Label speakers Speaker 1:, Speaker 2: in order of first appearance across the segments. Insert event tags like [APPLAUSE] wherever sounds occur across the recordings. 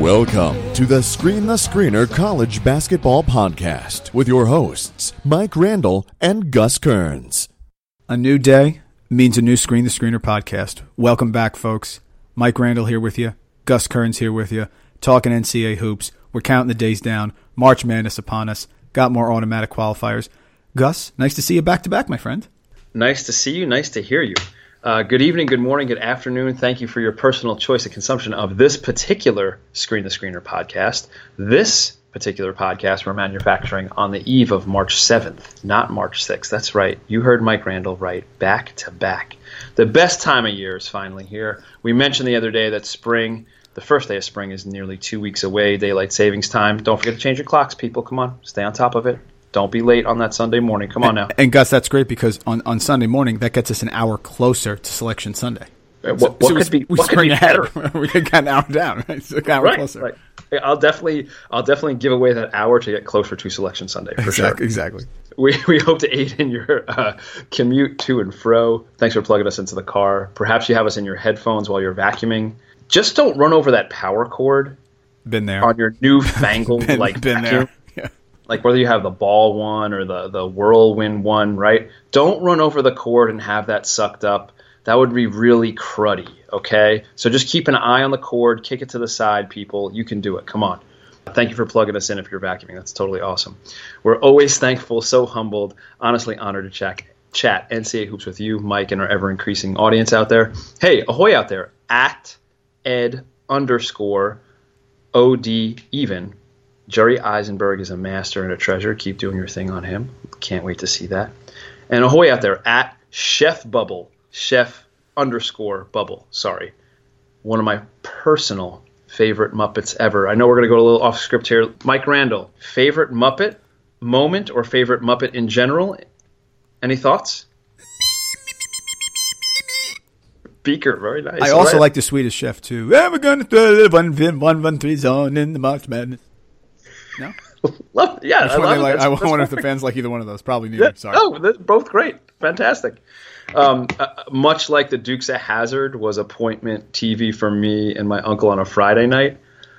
Speaker 1: Welcome to the Screen the Screener College Basketball Podcast with your hosts, Mike Randle and Gus Kearns.
Speaker 2: A new day means a new Screen the Screener podcast. Welcome back, folks. Mike Randle here with you. Gus Kearns here with you. Talking NCAA hoops. We're counting the days down. March Madness upon us. Got more automatic qualifiers. Gus, nice to see you back to back, my friend.
Speaker 3: Nice to see you. Nice to hear you. Uh, good evening, good morning, good afternoon. Thank you for your personal choice of consumption of this particular Screen the Screener podcast. This particular podcast we're manufacturing on the eve of March 7th, not March 6th. That's right. You heard Mike Randle right. Back to back. The best time of year is finally here. We mentioned the other day that spring, the first day of spring, is nearly two weeks away. Daylight savings time. Don't forget to change your clocks, people. Come on. Stay on top of it. Don't be late on that Sunday morning. Come on now.
Speaker 2: And Gus, that's great because on, on Sunday morning, that gets us an hour closer to Selection Sunday.
Speaker 3: Uh, What, what
Speaker 2: So we-
Speaker 3: could be,
Speaker 2: we
Speaker 3: what could be better? [LAUGHS]
Speaker 2: we got an hour down, right? So an hour
Speaker 3: right,
Speaker 2: closer.
Speaker 3: right. I'll definitely, I'll definitely give away that hour to get closer to Selection Sunday for
Speaker 2: Exactly.
Speaker 3: sure.
Speaker 2: exactly.
Speaker 3: We, we hope to aid in your uh, commute to and fro. Thanks for plugging us into the car. Perhaps you have us in your headphones while you're vacuuming. Just don't run over that power cord
Speaker 2: Been there.
Speaker 3: on your newfangled [LAUGHS]
Speaker 2: been,
Speaker 3: like
Speaker 2: been
Speaker 3: vacuum.
Speaker 2: there.
Speaker 3: Like whether you have the ball one or the the whirlwind one, right? Don't run over the cord and have that sucked up. That would be really cruddy. Okay, so just keep an eye on the cord. Kick it to the side, people. You can do it. Come on. Thank you for plugging us in if you're vacuuming. That's totally awesome. We're always thankful, so humbled, honestly honored to chat, chat NCAA hoops with you, Mike, and our ever increasing audience out there. Hey, ahoy out there at ed underscore od even. Jerry Eisenberg is a master and a treasure. Keep doing your thing on him. Can't wait to see that. And ahoy out there at Chef Bubble, Chef underscore Bubble. Sorry, one of my personal favorite Muppets ever. I know we're going to go a little off script here. Mike Randle, favorite Muppet moment or favorite Muppet in general? Any thoughts? Beaker, very nice.
Speaker 2: I also
Speaker 3: right.
Speaker 2: like the Swedish Chef too. Yeah, we're going to throw the one one one three zone in the March Madness. No, [LAUGHS]
Speaker 3: Love, yeah, I
Speaker 2: I,
Speaker 3: love
Speaker 2: like, I wonder if the fans like either one of those. Probably neither.
Speaker 3: Yeah.
Speaker 2: Sorry.
Speaker 3: Oh, they're both great. Fantastic. Um, uh, much like the Dukes of Hazzard was appointment TV for me and my uncle on a Friday night.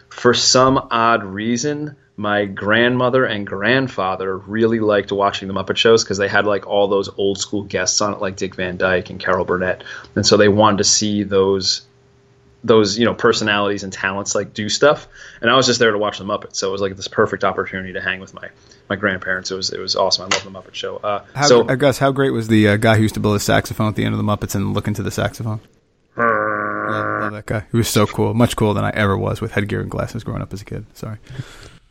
Speaker 3: For some odd reason, my grandmother and grandfather really liked watching the Muppet shows because they had like all those old school guests on it, like Dick Van Dyke and Carol Burnett, and so they wanted to see those those you know personalities and talents like do stuff and i was just there to watch the muppets so it was like this perfect opportunity to hang with my my grandparents it was it was awesome i love the muppet show uh,
Speaker 2: How,
Speaker 3: so
Speaker 2: uh, Gus, how great was the uh, guy who used to blow the saxophone at the end of the Muppets and look into the saxophone? Love, love that guy. He was so cool, much cooler than I ever was with headgear and glasses growing up as a kid. Sorry.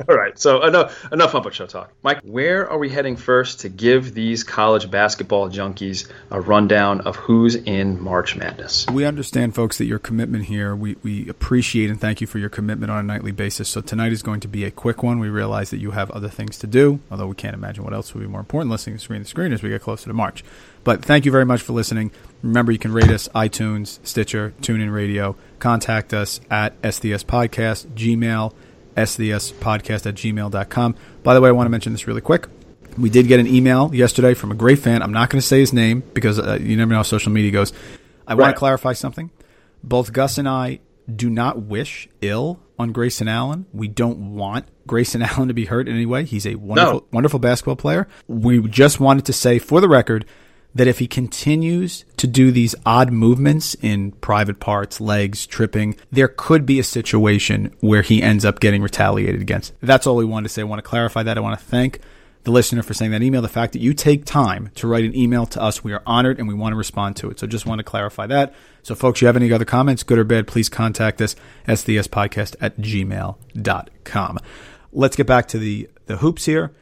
Speaker 3: All right so enough enough muppet show talk mike where are we heading first to give these college basketball junkies a rundown of who's in march madness
Speaker 2: We understand, folks, that your commitment here, we, we appreciate and thank you for your commitment on a nightly basis. So tonight is going to be a quick one. We realize that you have other things to do, although we can't imagine what else would be more important listening to Screen the Screen as we get closer to March. But thank you very much for listening. Remember, you can rate us iTunes, Stitcher, TuneIn Radio. Contact us at SDS Podcast, Gmail, SDS Podcast at gmail.com. By the way, I want to mention this really quick. We did get an email yesterday from a great fan. I'm not going to say his name because uh, you never know how social media goes. I want to clarify something. Both Gus and I do not wish ill on Grayson Allen. We don't want Grayson [LAUGHS] Allen to be hurt in any way. He's a wonderful,
Speaker 3: No.
Speaker 2: wonderful basketball player. We just wanted to say, for the record, that if he continues to do these odd movements in private parts, legs, tripping, there could be a situation where he ends up getting retaliated against. That's all we wanted to say. I want to clarify that. I want to thank the listener for saying that email. The fact that you take time to write an email to us, we are honored and we want to respond to it. So just want to clarify that. So, folks, you have any other comments, good or bad, please contact us, sdspodcast at gmail.com. Let's get back to the, the hoops here.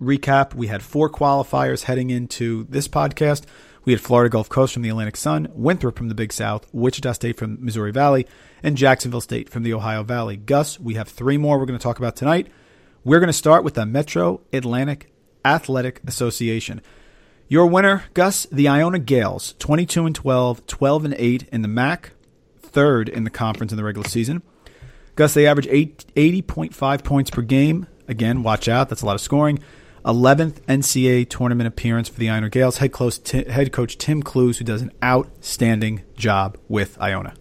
Speaker 2: Recap We had four qualifiers heading into this podcast. We had Florida Gulf Coast from the Atlantic Sun, Winthrop from the Big South, Wichita State from Missouri Valley, and Jacksonville State from the Ohio Valley. Gus, we have three more we're going to talk about tonight. We're going to start with the Metro Atlantic Athletic Association. Your winner, Gus, the Iona Gaels, 22 and 12, 12 and 8 in the MAC, third in the conference in the regular season. Gus, they average 80.5 points per game. Again, watch out, that's a lot of scoring. 11th NCAA tournament appearance for the Iona Gaels. Head, t- head coach Tim Cluess, who does an outstanding job with Iona.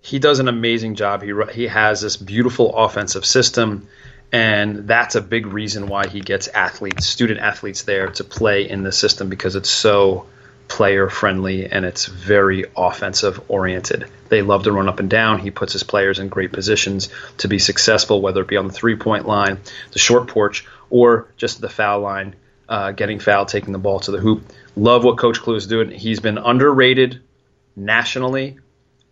Speaker 3: He does an amazing job. He he has this beautiful offensive system, and that's a big reason why he gets athletes, student athletes, there to play in the system because it's so player friendly and it's very offensive oriented. They love to run up and down. He puts his players in great positions to be successful, whether it be on the three point line, the short porch, or just the foul line, uh, getting fouled, taking the ball to the hoop. Love what Coach Clue is doing. He's been underrated nationally.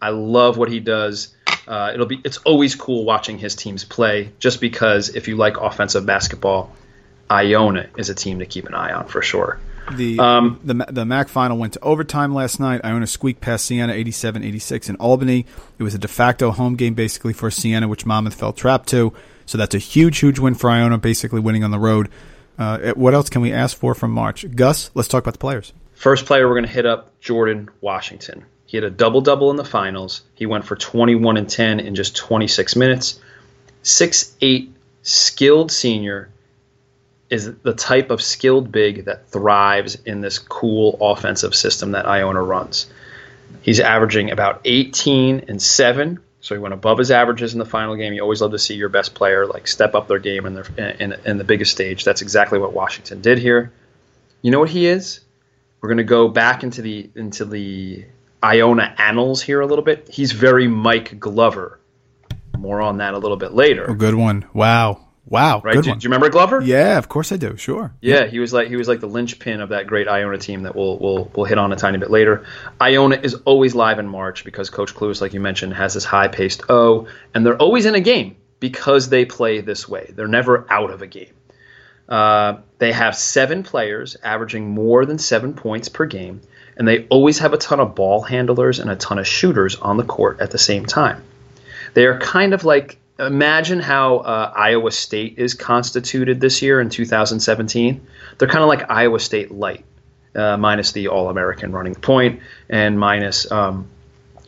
Speaker 3: I love what he does. Uh, it'll be it's always cool watching his teams play, just because if you like offensive basketball, Iona is a team to keep an eye on for sure.
Speaker 2: The, um, the the MAC final went to overtime last night. Iona squeaked past Siena 87-86 in Albany. It was a de facto home game basically for Siena, which Monmouth fell trapped to. So that's a huge, huge win for Iona, basically winning on the road. Uh, what else can we ask for from March? Gus, let's talk about the players.
Speaker 3: First player we're going to hit up Jordan Washington. He had a double double in the finals. He went for 21 and 10 in just 26 minutes. Six eight skilled senior is the type of skilled big that thrives in this cool offensive system that Iona runs. He's averaging about 18 and 7 so he went above his averages in the final game. You always love to see your best player like step up their game in the in, in the biggest stage. That's exactly what Washington did here. You know what he is? We're going to go back into the into the Iona annals here a little bit. He's very Mike Glover. More on that a little bit later.
Speaker 2: A good one. Wow. Wow,
Speaker 3: right? Do, do, you remember Glover?
Speaker 2: Yeah, of course I do. Sure.
Speaker 3: Yeah, he was like he was like the linchpin of that great Iona team that we'll we'll we'll hit on a tiny bit later. Iona is always live in March because Coach Cluess, like you mentioned, has this high paced O, and they're always in a game because they play this way. They're never out of a game. Uh, they have seven players averaging more than seven points per game, and they always have a ton of ball handlers and a ton of shooters on the court at the same time. They are kind of like imagine how uh, Iowa State is constituted this year in 2017. They're kind of like Iowa State light, uh, minus the All American running point and minus um,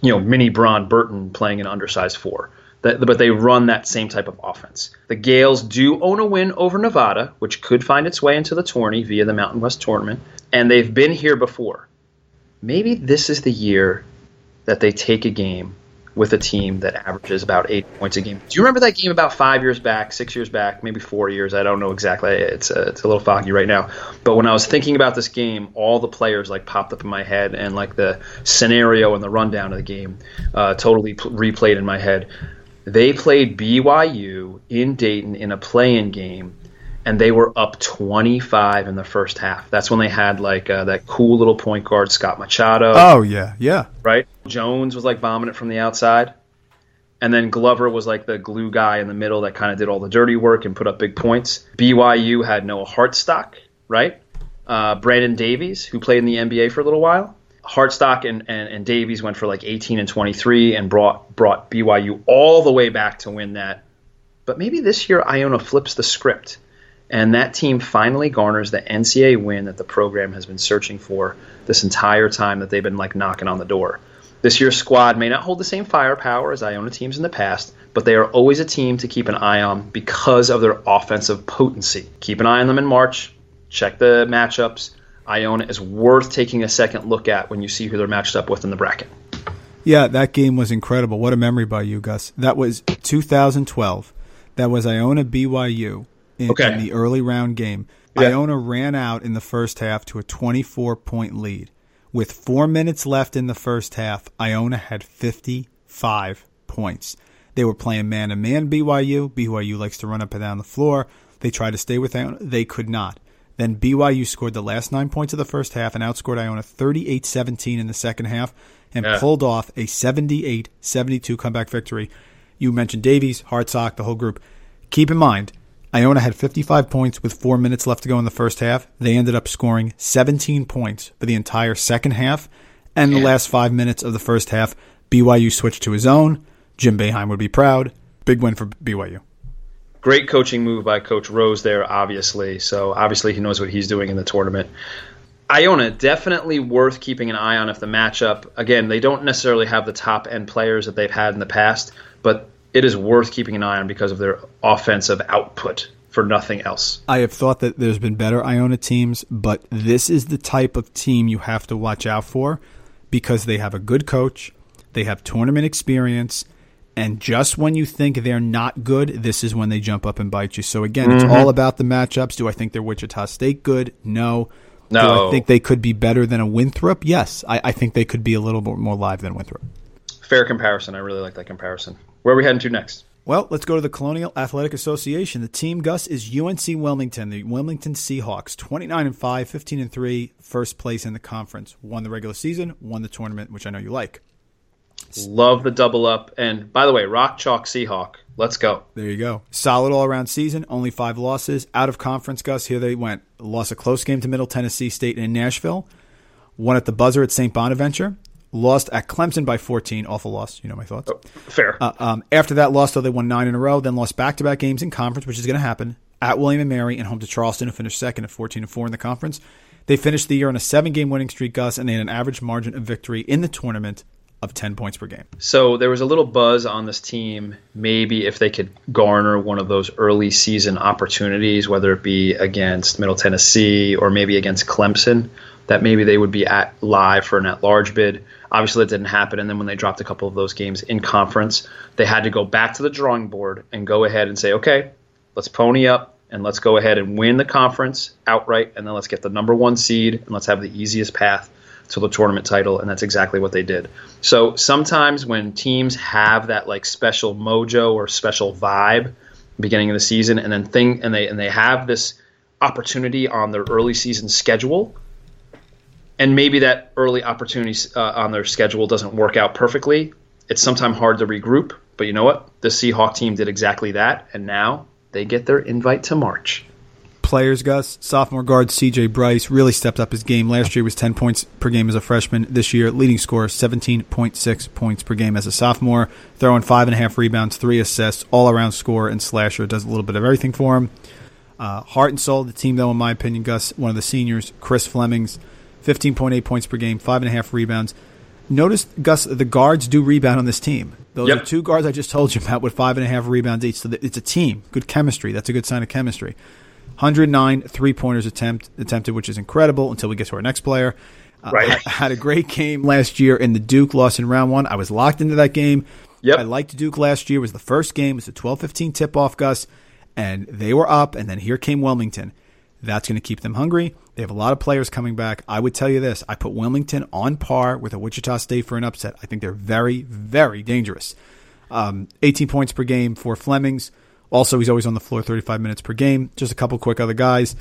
Speaker 3: you know mini Braun Burton playing an undersized four. That, but they run that same type of offense. The Gaels do own a win over Nevada, which could find its way into the tourney via the Mountain West tournament, and they've been here before. Maybe this is the year that they take a game with a team that averages about eight points a game. Do you remember that game about five years back, six years back, maybe four years? I don't know exactly. It's a, it's a little foggy right now. But when I was thinking about this game, all the players like popped up in my head, and like the scenario and the rundown of the game uh, totally p- replayed in my head. They played BYU in Dayton in a play-in game and they were up 25 in the first half. That's when they had like uh, that cool little point guard Scott Machado.
Speaker 2: Oh yeah, yeah.
Speaker 3: Right. Jones was like bombing it from the outside, and then Glover was like the glue guy in the middle that kind of did all the dirty work and put up big points. BYU had Noah Hartsock, right? Uh, Brandon Davies, who played in the NBA for a little while. Hartsock and, and, and Davies went for like 18 and 23 and brought brought BYU all the way back to win that. But maybe this year Iona flips the script and that team finally garners the NCAA win that the program has been searching for this entire time that they've been like knocking on the door. This year's squad may not hold the same firepower as Iona teams in the past, but they are always a team to keep an eye on because of their offensive potency. Keep an eye on them in March. Check the matchups. Iona is worth taking a second look at when you see who they're matched up with in the bracket.
Speaker 2: Yeah, that game was incredible. What a memory by you, Gus. That was 2012. That was Iona BYU in, okay. in the early round game. Yeah. Iona ran out in the first half to a 24 point lead. With four minutes left in the first half, Iona had 55 points. They were playing man to man BYU. BYU likes to run up and down the floor. They tried to stay with Iona. They could not. Then BYU scored the last nine points of the first half and outscored Iona 38 17 in the second half and
Speaker 3: Yeah.
Speaker 2: pulled off a 78 72 comeback victory. You mentioned Davies, Hartsock, the whole group. Keep in mind, Iona had 55 points with four minutes left to go in the first half. They ended up scoring 17 points for the entire second half. And the last five minutes of the first half, BYU switched to his own. Jim Boeheim would be proud. Big win for BYU.
Speaker 3: Great coaching move by Coach Rose there, obviously. So obviously he knows what he's doing in the tournament. Iona definitely worth keeping an eye on if the matchup. Again, they don't necessarily have the top end players that they've had in the past, but it is worth keeping an eye on because of their offensive output for nothing else.
Speaker 2: I have thought that there's been better Iona teams, but this is the type of team you have to watch out for because they have a good coach, they have tournament experience, and just when you think they're not good, this is when they jump up and bite you. So again, it's mm-hmm. all about the matchups. Do I think they're Wichita State good? No.
Speaker 3: No.
Speaker 2: Do I think they could be better than a Winthrop? Yes. I, I think they could be a little bit more live than Winthrop.
Speaker 3: Fair comparison. I really like that comparison. Where are we heading to next?
Speaker 2: Well, let's go to the Colonial Athletic Association. The team, Gus, is UNC Wilmington, the Wilmington Seahawks, 29 and 5, 15 and 3, first place in the conference. Won the regular season, won the tournament, which I know you like.
Speaker 3: Love the double up. And by the way, Rock Chalk Seahawk. Let's go.
Speaker 2: There you go. Solid all around season, only five losses. Out of conference, Gus, here they went. Lost a close game to Middle Tennessee State in Nashville. Won at the buzzer at St. Bonaventure. Lost at Clemson by 14. Awful loss. You know my thoughts.
Speaker 3: Fair.
Speaker 2: Uh, um, after that loss, though, they won nine in a row. Then lost back to back games in conference, which is going to happen at William and Mary and home to Charleston, who finished second at 14 and 4 in the conference. They finished the year on a seven game winning streak, Gus, and they had an average margin of victory in the tournament of 10 points per game.
Speaker 3: So there was a little buzz on this team, maybe if they could garner one of those early season opportunities, whether it be against Middle Tennessee or maybe against Clemson, that maybe they would be at live for an at large bid. Obviously, that didn't happen. And then when they dropped a couple of those games in conference, they had to go back to the drawing board and go ahead and say, okay, let's pony up and let's go ahead and win the conference outright. And then let's get the number one seed and let's have the easiest path to the tournament title, and that's exactly what they did. So sometimes when teams have that like special mojo or special vibe beginning of the season, and then thing and they and they have this opportunity on their early season schedule, and maybe that early opportunity uh, on their schedule doesn't work out perfectly, it's sometimes hard to regroup. But you know what? The Seahawk team did exactly that, and now they get their invite to March.
Speaker 2: Players, Gus, sophomore guard CJ Bryce really stepped up his game. Last year was 10 points per game as a freshman. This year, leading scorer 17.6 points per game as a sophomore, throwing five and a half rebounds, three assists, all around score and slasher. Does a little bit of everything for him. Uh, heart and soul of the team, though, in my opinion, Gus, one of the seniors, Chris Flemings, 15.8 points per game, five and a half rebounds. Notice, Gus, the guards do rebound on this team. Those
Speaker 3: Yep.
Speaker 2: are two guards I just told you about with five and a half rebounds each. So it's a team. Good chemistry. That's a good sign of chemistry. 109 three pointers attempt, attempted, which is incredible until we get to our next player. Uh,
Speaker 3: Right.
Speaker 2: had, [LAUGHS] had a great game last year in the Duke loss in round one. I was locked into that game.
Speaker 3: Yep.
Speaker 2: I liked Duke last year. It was the first game. It was a 12 15 tip off, Gus. And they were up, and then here came Wilmington. That's going to keep them hungry. They have a lot of players coming back. I would tell you this I put Wilmington on par with a Wichita State for an upset. I think they're very, very dangerous. Um, 18 points per game for Flemings. Also, he's always on the floor 35 minutes per game. Just a couple quick other guys.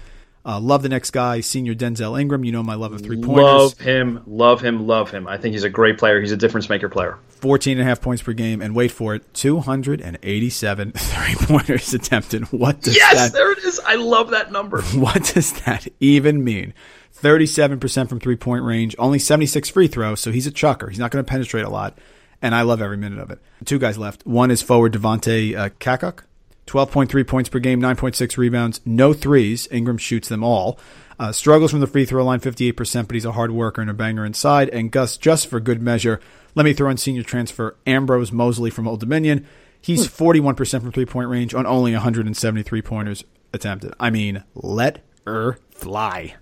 Speaker 2: Uh, love the next guy, senior Denzel Ingram. You know my love of three pointers.
Speaker 3: Love him, love him, love him. I think he's a great player. He's a difference maker player.
Speaker 2: 14 and a half points per game. And wait for it, 287 [LAUGHS] three pointers attempted. What does
Speaker 3: Yes,
Speaker 2: that
Speaker 3: there it is. I love that number. [LAUGHS]
Speaker 2: What does that even mean? 37% from three point range, only 76 free throws, so he's a chucker. He's not going to penetrate a lot, and I love every minute of it. Two guys left. One is forward Devontae uh, Cacok, 12.3 points per game, 9.6 rebounds, no threes. Ingram shoots them all. Uh, struggles from the free throw line 58%, but he's a hard worker and a banger inside. And Gus, just for good measure, let me throw in senior transfer Ambrose Mosley from Old Dominion. He's 41% from three point range on only 173 pointers attempted. I mean, let her fly.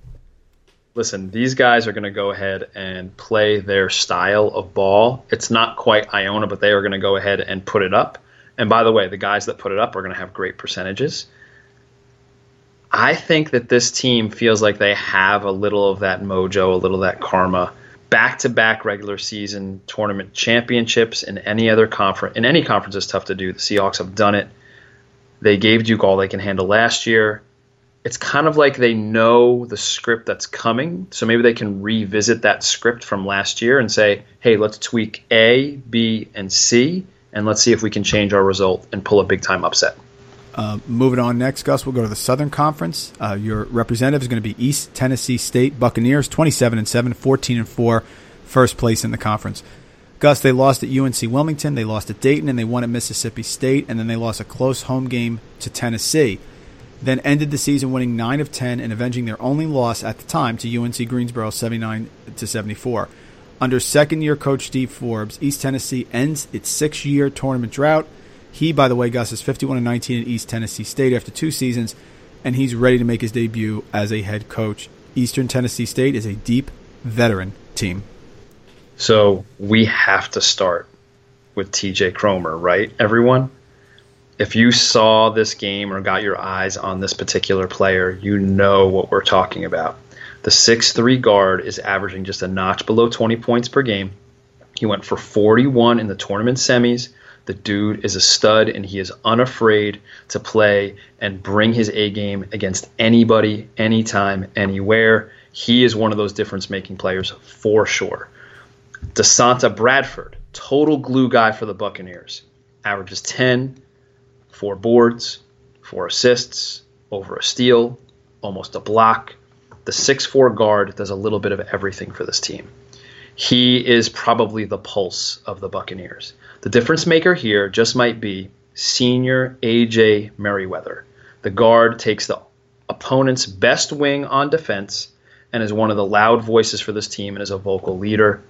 Speaker 3: Listen, these guys are going to go ahead and play their style of ball. It's not quite Iona, but they are going to go ahead and put it up. And by the way, the guys that put it up are going to have great percentages. I think that this team feels like they have a little of that mojo, a little of that karma. Back to back regular season tournament championships in any other conference. In any conference is tough to do. The Seahawks have done it. They gave Duke all they can handle last year. it's kind of like they know the script that's coming. So maybe they can revisit that script from last year and say, hey, let's tweak A, B, and C, and let's see if we can change our result and pull a big time upset.
Speaker 2: Uh, moving on next, Gus, we'll go to the Southern Conference. Uh, your representative is going to be East Tennessee State Buccaneers, 27 and 7, 14 and 4, first place in the conference. Gus, they lost at UNC Wilmington, they lost at Dayton, and they won at Mississippi State, and then they lost a close home game to Tennessee. Then ended the season winning 9 of 10 and avenging their only loss at the time to UNC Greensboro 79 to 74. Under second year coach Steve Forbes, East Tennessee ends its six year tournament drought. He, by the way, Gus, is 51 and 19 at East Tennessee State after two seasons, and he's ready to make his debut as a head coach. Eastern Tennessee State is a deep veteran team.
Speaker 3: So we have to start with TJ Cromer, right, everyone? If you saw this game or got your eyes on this particular player, you know what we're talking about. The six-three guard is averaging just a notch below 20 points per game. He went for 41 in the tournament semis. The dude is a stud and he is unafraid to play and bring his A game against anybody, anytime, anywhere. He is one of those difference making players for sure. Desonta Bradford, total glue guy for the Buccaneers, averages 10, four boards, four assists, over a steal, almost a block. The six-four guard does a little bit of everything for this team. He is probably the pulse of the Buccaneers. The difference maker here just might be senior AJ Merriweather. The guard takes the opponent's best wing on defense and is one of the loud voices for this team and is a vocal leader.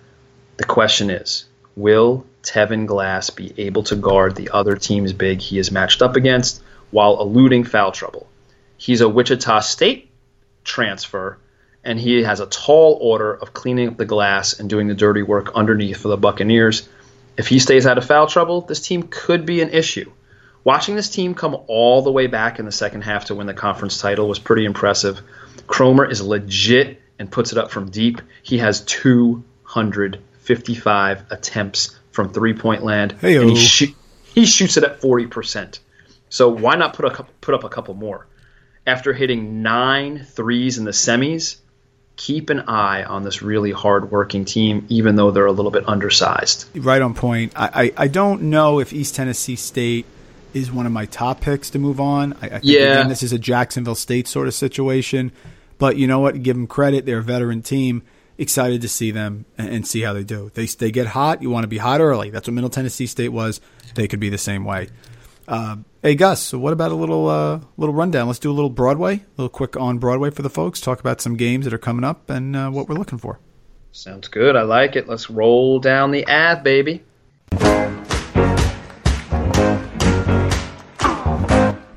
Speaker 3: The question is Will Tevin Glass be able to guard the other team's big he is matched up against while eluding foul trouble? He's a Wichita State transfer, and he has a tall order of cleaning up the glass and doing the dirty work underneath for the Buccaneers. If he stays out of foul trouble, this team could be an issue. Watching this team come all the way back in the second half to win the conference title was pretty impressive. Cromer is legit and puts it up from deep. He has 255 attempts from three point land,
Speaker 2: Hey-o.
Speaker 3: and he, sh- he shoots it at 40%. So why not put a put up a couple more? After hitting nine threes in the semis, keep an eye on this really hard-working team, even though they're a little bit undersized.
Speaker 2: Right on point. I, I, I don't know if East Tennessee State is one of my top picks to move on. I, I think
Speaker 3: Yeah.
Speaker 2: again, this is a Jacksonville State sort of situation. But you know what? Give them credit. They're a veteran team. Excited to see them and, see how they do. They they get hot. You want to be hot early. That's what Middle Tennessee State was. They could be the same way. Uh, hey Gus, so what about a little uh, little rundown? Let's do a little Broadway, a little quick on Broadway for the folks. Talk about some games that are coming up and uh, what we're looking for.
Speaker 3: Sounds good. I like it. Let's roll down the ad, baby.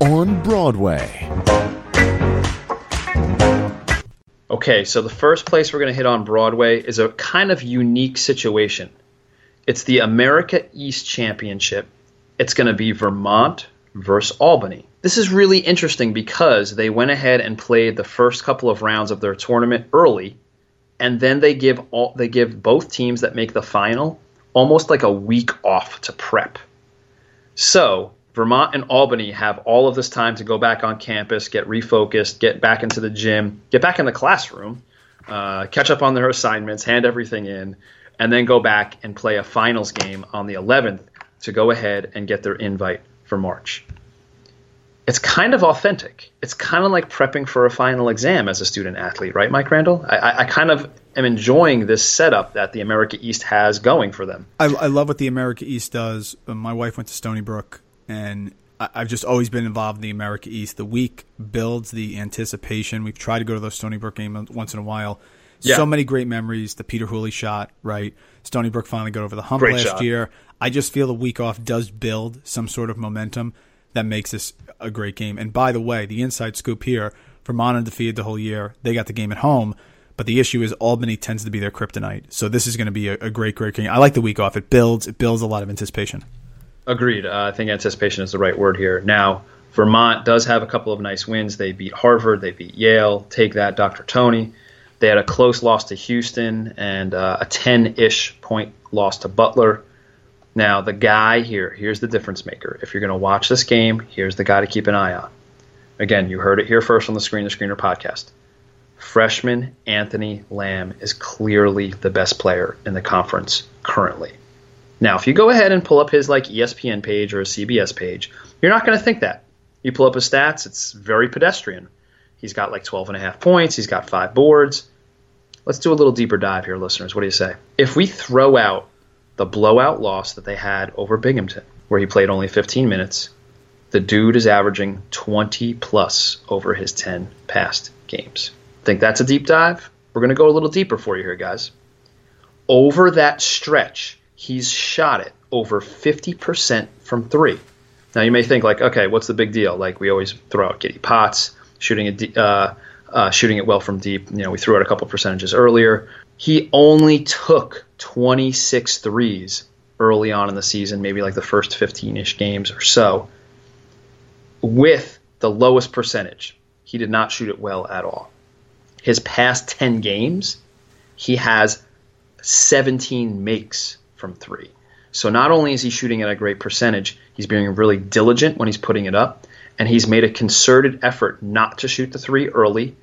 Speaker 1: On Broadway.
Speaker 3: Okay, so the first place we're going to hit on Broadway is a kind of unique situation. It's the America East Championship. It's going to be Vermont versus Albany. This is really interesting because they went ahead and played the first couple of rounds of their tournament early, and then they give all they give both teams that make the final almost like a week off to prep. So Vermont and Albany have all of this time to go back on campus, get refocused, get back into the gym, get back in the classroom, uh, catch up on their assignments, hand everything in, and then go back and play a finals game on the 11th to go ahead and get their invite for March. It's kind of authentic. It's kind of like prepping for a final exam as a student athlete, right, Mike Randle? I, I, kind of am enjoying this setup that the America East has going for them.
Speaker 2: I, I love what the America East does. Uh, My wife went to Stony Brook, and I've just always been involved in the America East. The week builds the anticipation. We've tried to go to those Stony Brook games once in a while.
Speaker 3: Yeah.
Speaker 2: So many great memories. The Peter Hooley shot, right? Stony Brook finally got over the hump
Speaker 3: Great
Speaker 2: last
Speaker 3: shot.
Speaker 2: year. I just feel the week off does build some sort of momentum that makes this a great game. And by the way, the inside scoop here: Vermont undefeated the whole year. They got the game at home. But the issue is Albany tends to be their kryptonite. So this is going to be a, a great, great game. I like the week off. It builds. It builds a lot of anticipation.
Speaker 3: Agreed. Uh, I think anticipation is the right word here. Now, Vermont does have a couple of nice wins. They beat Harvard, they beat Yale. Take that, Dr. Tony. They had a close loss to Houston and uh, a 10 ish point loss to Butler. Now, the guy here, here's the difference maker. If you're going to watch this game, here's the guy to keep an eye on Again, you heard it here first on the Screen the Screener podcast. Freshman Anthony Lamb is clearly the best player in the conference currently. Now, if you go ahead and pull up his like ESPN page or a CBS page, you're not going to think that. You pull up his stats, it's very pedestrian. He's got like 12 and a half points, he's got five boards. Let's do a little deeper dive here, listeners. What do you say? If we throw out the blowout loss that they had over Binghamton, where he played only 15 minutes, the dude is averaging 20 plus over his 10 past games. Think that's a deep dive? We're going to go a little deeper for you here, guys. Over that stretch, he's shot it over 50% from three. Now, you may think, like, okay, what's the big deal? Like, we always throw out Giddy Potts, shooting it, uh, uh, shooting it well from deep. You know, we threw out a couple percentages earlier. He only took 26 threes early on in the season, maybe like the first 15 ish games or so, with the lowest percentage. He did not shoot it well at all. His past 10 games, he has 17 makes from three. So not only is he shooting at a great percentage, he's being really diligent when he's putting it up, and he's made a concerted effort not to shoot the three early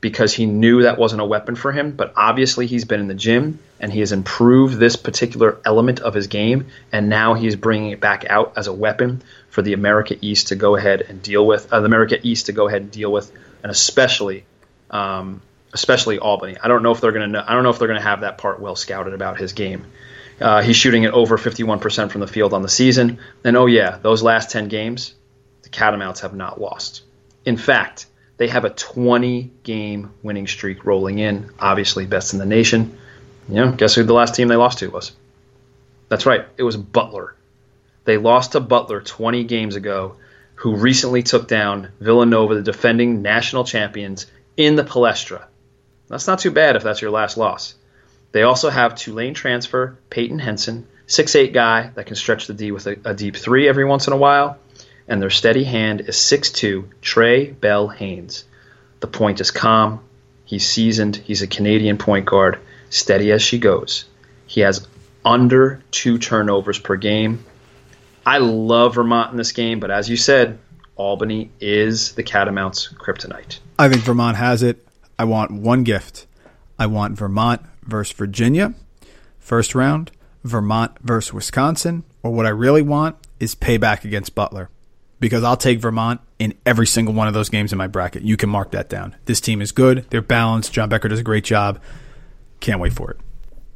Speaker 3: because he knew that wasn't a weapon for him. But obviously, he's been in the gym and he has improved this particular element of his game, and now he's bringing it back out as a weapon for the America East to go ahead and deal with. Uh, the America East to go ahead and deal with, and especially, um, especially Albany. I don't know if they're going to. I don't know if they're going to have that part well scouted about his game. Uh, he's shooting at over 51% from the field on the season, and oh yeah, those last 10 games, the Catamounts have not lost. In fact, they have a 20 game winning streak rolling in, obviously best in the nation. You know, guess who the last team they lost to was? That's right, it was Butler. They lost to Butler 20 games ago, who recently took down Villanova, the defending national champions, in the Palestra. That's not too bad if that's your last loss. They also have Tulane transfer Payton Henson, 6'8 guy that can stretch the D with a, a deep three every once in a while and their steady hand is 6'2 Trae Bell-Haynes. The point is calm. He's seasoned. He's a Canadian point guard, steady as she goes. He has under two turnovers per game. I love Vermont in this game, but as you said, Albany is the Catamounts' kryptonite.
Speaker 2: I think Vermont has it. I want one gift. I want Vermont versus Virginia, first round, Vermont versus Wisconsin, or what I really want is payback against Butler because I'll take Vermont in every single one of those games in my bracket. You can mark that down. This team is good. They're balanced. John Becker does a great job. Can't wait for it.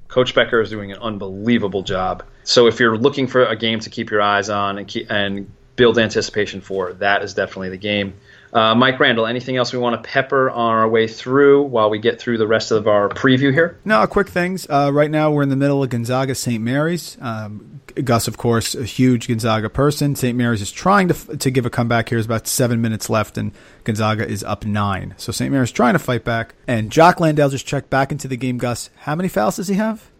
Speaker 3: Coach Becker is doing an unbelievable job. So if you're looking for a game to keep your eyes on and keep, and build anticipation for, that is definitely the game. Uh, Mike Randle, anything else we want to pepper on our way through while we get through the rest of our preview here?
Speaker 2: No, quick things. Uh, right now, we're in the middle of Gonzaga St. Mary's. Um, Gus, of course, a huge Gonzaga person. St. Mary's is trying to to give a comeback here. There's about seven minutes left, and Gonzaga is up nine. So St. Mary's trying to fight back. And Jock Landale just checked back into the game. Gus, how many fouls does he have?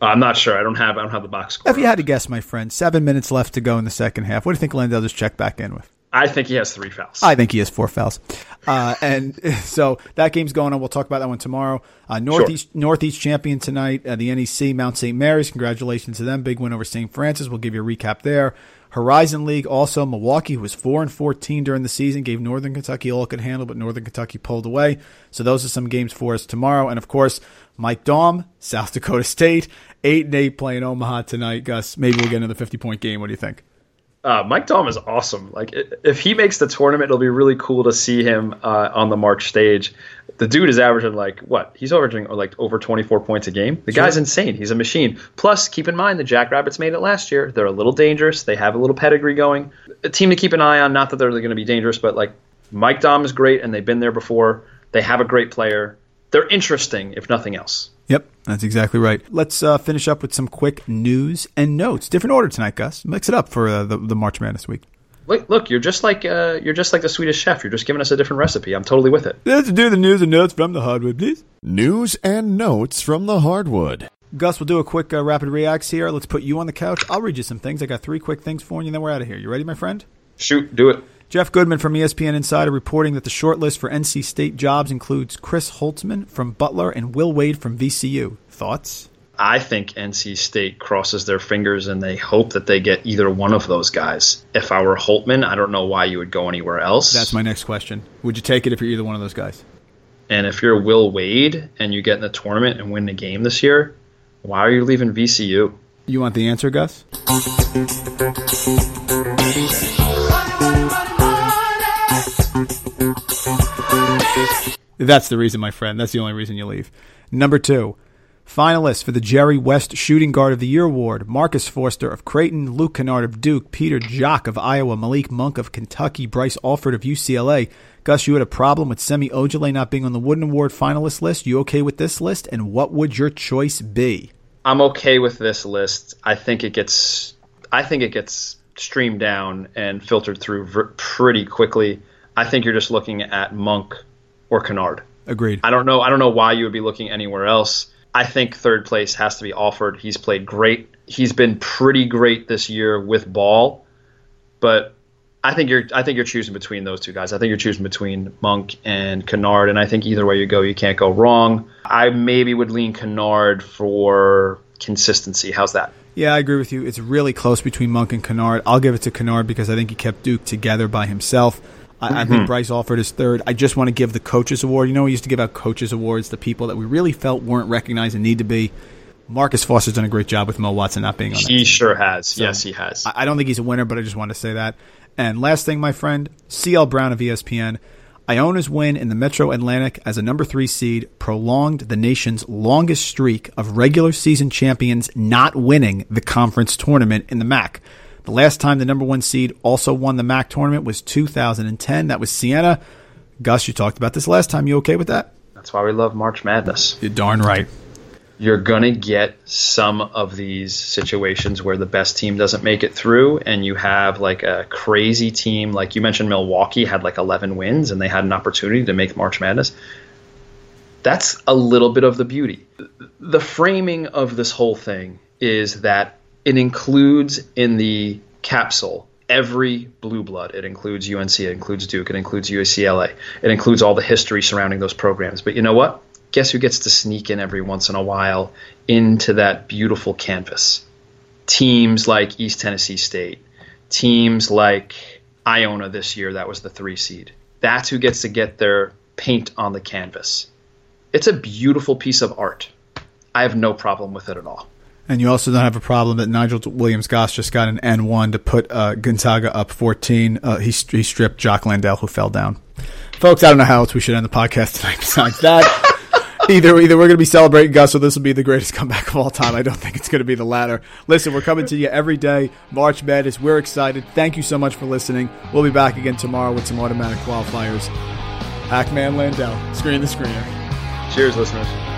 Speaker 3: Uh, I'm not sure. I don't have. I don't have the box score.
Speaker 2: If you had to guess, my friend, seven minutes left to go in the second half. What do you think Landale just checked back in with?
Speaker 3: I think he has three fouls.
Speaker 2: I think he has four fouls. Uh, and [LAUGHS] so that game's going on. We'll talk about that one tomorrow. Uh, Northeast sure. Northeast champion tonight, uh, the NEC Mount St. Mary's. Congratulations to them. Big win over St. Francis. We'll give you a recap there. Horizon League also Milwaukee, who was four and fourteen during the season, gave Northern Kentucky all it could handle, but Northern Kentucky pulled away. So those are some games for us tomorrow. And of course, Mike Daum, South Dakota State, eight and eight playing Omaha tonight. Gus, maybe we'll get another fifty point game. What do you think?
Speaker 3: Uh, Mike Daum is awesome. Like if he makes the tournament, it'll be really cool to see him uh, on the March stage. The dude is averaging like what? He's averaging like over 24 points a game. The sure. guy's insane. He's a machine. Plus, keep in mind the Jackrabbits made it last year. They're a little dangerous. They have a little pedigree going. A team to keep an eye on. Not that they're going to be dangerous, but like Mike Daum is great, and they've been there before. They have a great player. They're interesting, if nothing else.
Speaker 2: Yep, that's exactly right. Let's uh, finish up with some quick news and notes. Different order tonight, Gus. Mix it up for uh, the, the March Madness week.
Speaker 3: Look, look, you're just like uh, you're just like the Swedish chef. You're just giving us a different recipe. I'm totally with it.
Speaker 2: Let's do the news and notes from the hardwood, please.
Speaker 1: News and notes from the hardwood.
Speaker 2: Gus, we'll do a quick uh, rapid reacts here. Let's put you on the couch. I'll read you some things. I got three quick things for you, and then we're out of here. You ready, my friend?
Speaker 3: Shoot, do it.
Speaker 2: Jeff Goodman from ESPN Insider reporting that the shortlist for NC State jobs includes Chris Holtmann from Butler and Will Wade from VCU. Thoughts?
Speaker 3: I think NC State crosses their fingers and they hope that they get either one of those guys. If I were Holtmann, I don't know why you would go anywhere else.
Speaker 2: That's my next question. Would you take it if you're either one of those guys?
Speaker 3: And if you're Will Wade and you get in the tournament and win the game this year, why are you leaving VCU?
Speaker 2: You want the answer, Gus? That's the reason, my friend. That's the only reason you leave. Number two, finalists for the Jerry West Shooting Guard of the Year award: Marcus Foster of Creighton, Luke Kennard of Duke, Peter Jok of Iowa, Malik Monk of Kentucky, Bryce Alford of UCLA. Gus, you had a problem with Semi Ojeleye not being on the Wooden Award finalist list. You okay with this list? And what would your choice be?
Speaker 3: I'm okay with this list. I think it gets I think it gets streamed down and filtered through pretty quickly. I think you're just looking at Monk or Kennard.
Speaker 2: Agreed.
Speaker 3: I don't know. I don't know why you would be looking anywhere else. I think third place has to be offered. He's played great. He's been pretty great this year with ball, but I think you're I think you're choosing between those two guys. I think you're choosing between Monk and Kennard, and I think either way you go, you can't go wrong. I maybe would lean Kennard for consistency. How's that?
Speaker 2: Yeah, I agree with you. It's really close between Monk and Kennard. I'll give it to Kennard because I think he kept Duke together by himself. I, I think mm-hmm. Bryce Alford is third. I just want to give the coaches award. You know, we used to give out coaches awards to people that we really felt weren't recognized and need to be. Marcus Foster's done a great job with Mo Watson not being on.
Speaker 3: He sure has. yes, he has.
Speaker 2: I I don't think he's a winner, but I just want to say that. And last thing, my friend, CL Brown of ESPN. Iona's win in the Metro Atlantic as a number three seed prolonged the nation's longest streak of regular season champions not winning the conference tournament in the MAC. The last time the number one seed also won the MAC tournament was 2010. That was Siena. Gus, you talked about this last time. You okay with that?
Speaker 3: That's why we love March Madness.
Speaker 2: You're darn right.
Speaker 3: You're gonna get some of these situations where the best team doesn't make it through, and you have like a crazy team, like you mentioned, Milwaukee had like 11 wins, and they had an opportunity to make March Madness. That's a little bit of the beauty. The framing of this whole thing is that it includes in the capsule every blue blood. It includes UNC, it includes Duke, it includes UCLA, it includes all the history surrounding those programs. But you know what? Guess who gets to sneak in every once in a while into that beautiful canvas? Teams like East Tennessee State, teams like Iona this year, that was the three seed. That's who gets to get their paint on the canvas. It's a beautiful piece of art. I have no problem with it at all.
Speaker 2: And you also don't have a problem that Nigel Williams Goss just got an N1 to put uh, Gonzaga up 14. Uh, he, he stripped Jock Landale, who fell down. Folks, I don't know how else we should end the podcast tonight [LAUGHS] besides that. either either we're going to be celebrating Gus or this will be the greatest comeback of all time. I don't think it's going to be the latter. Listen, we're coming to you every day. March Madness. We're excited. Thank you so much for listening. We'll be back again tomorrow with some automatic qualifiers. Hackman Landell, screen the screener.
Speaker 3: Cheers, listeners.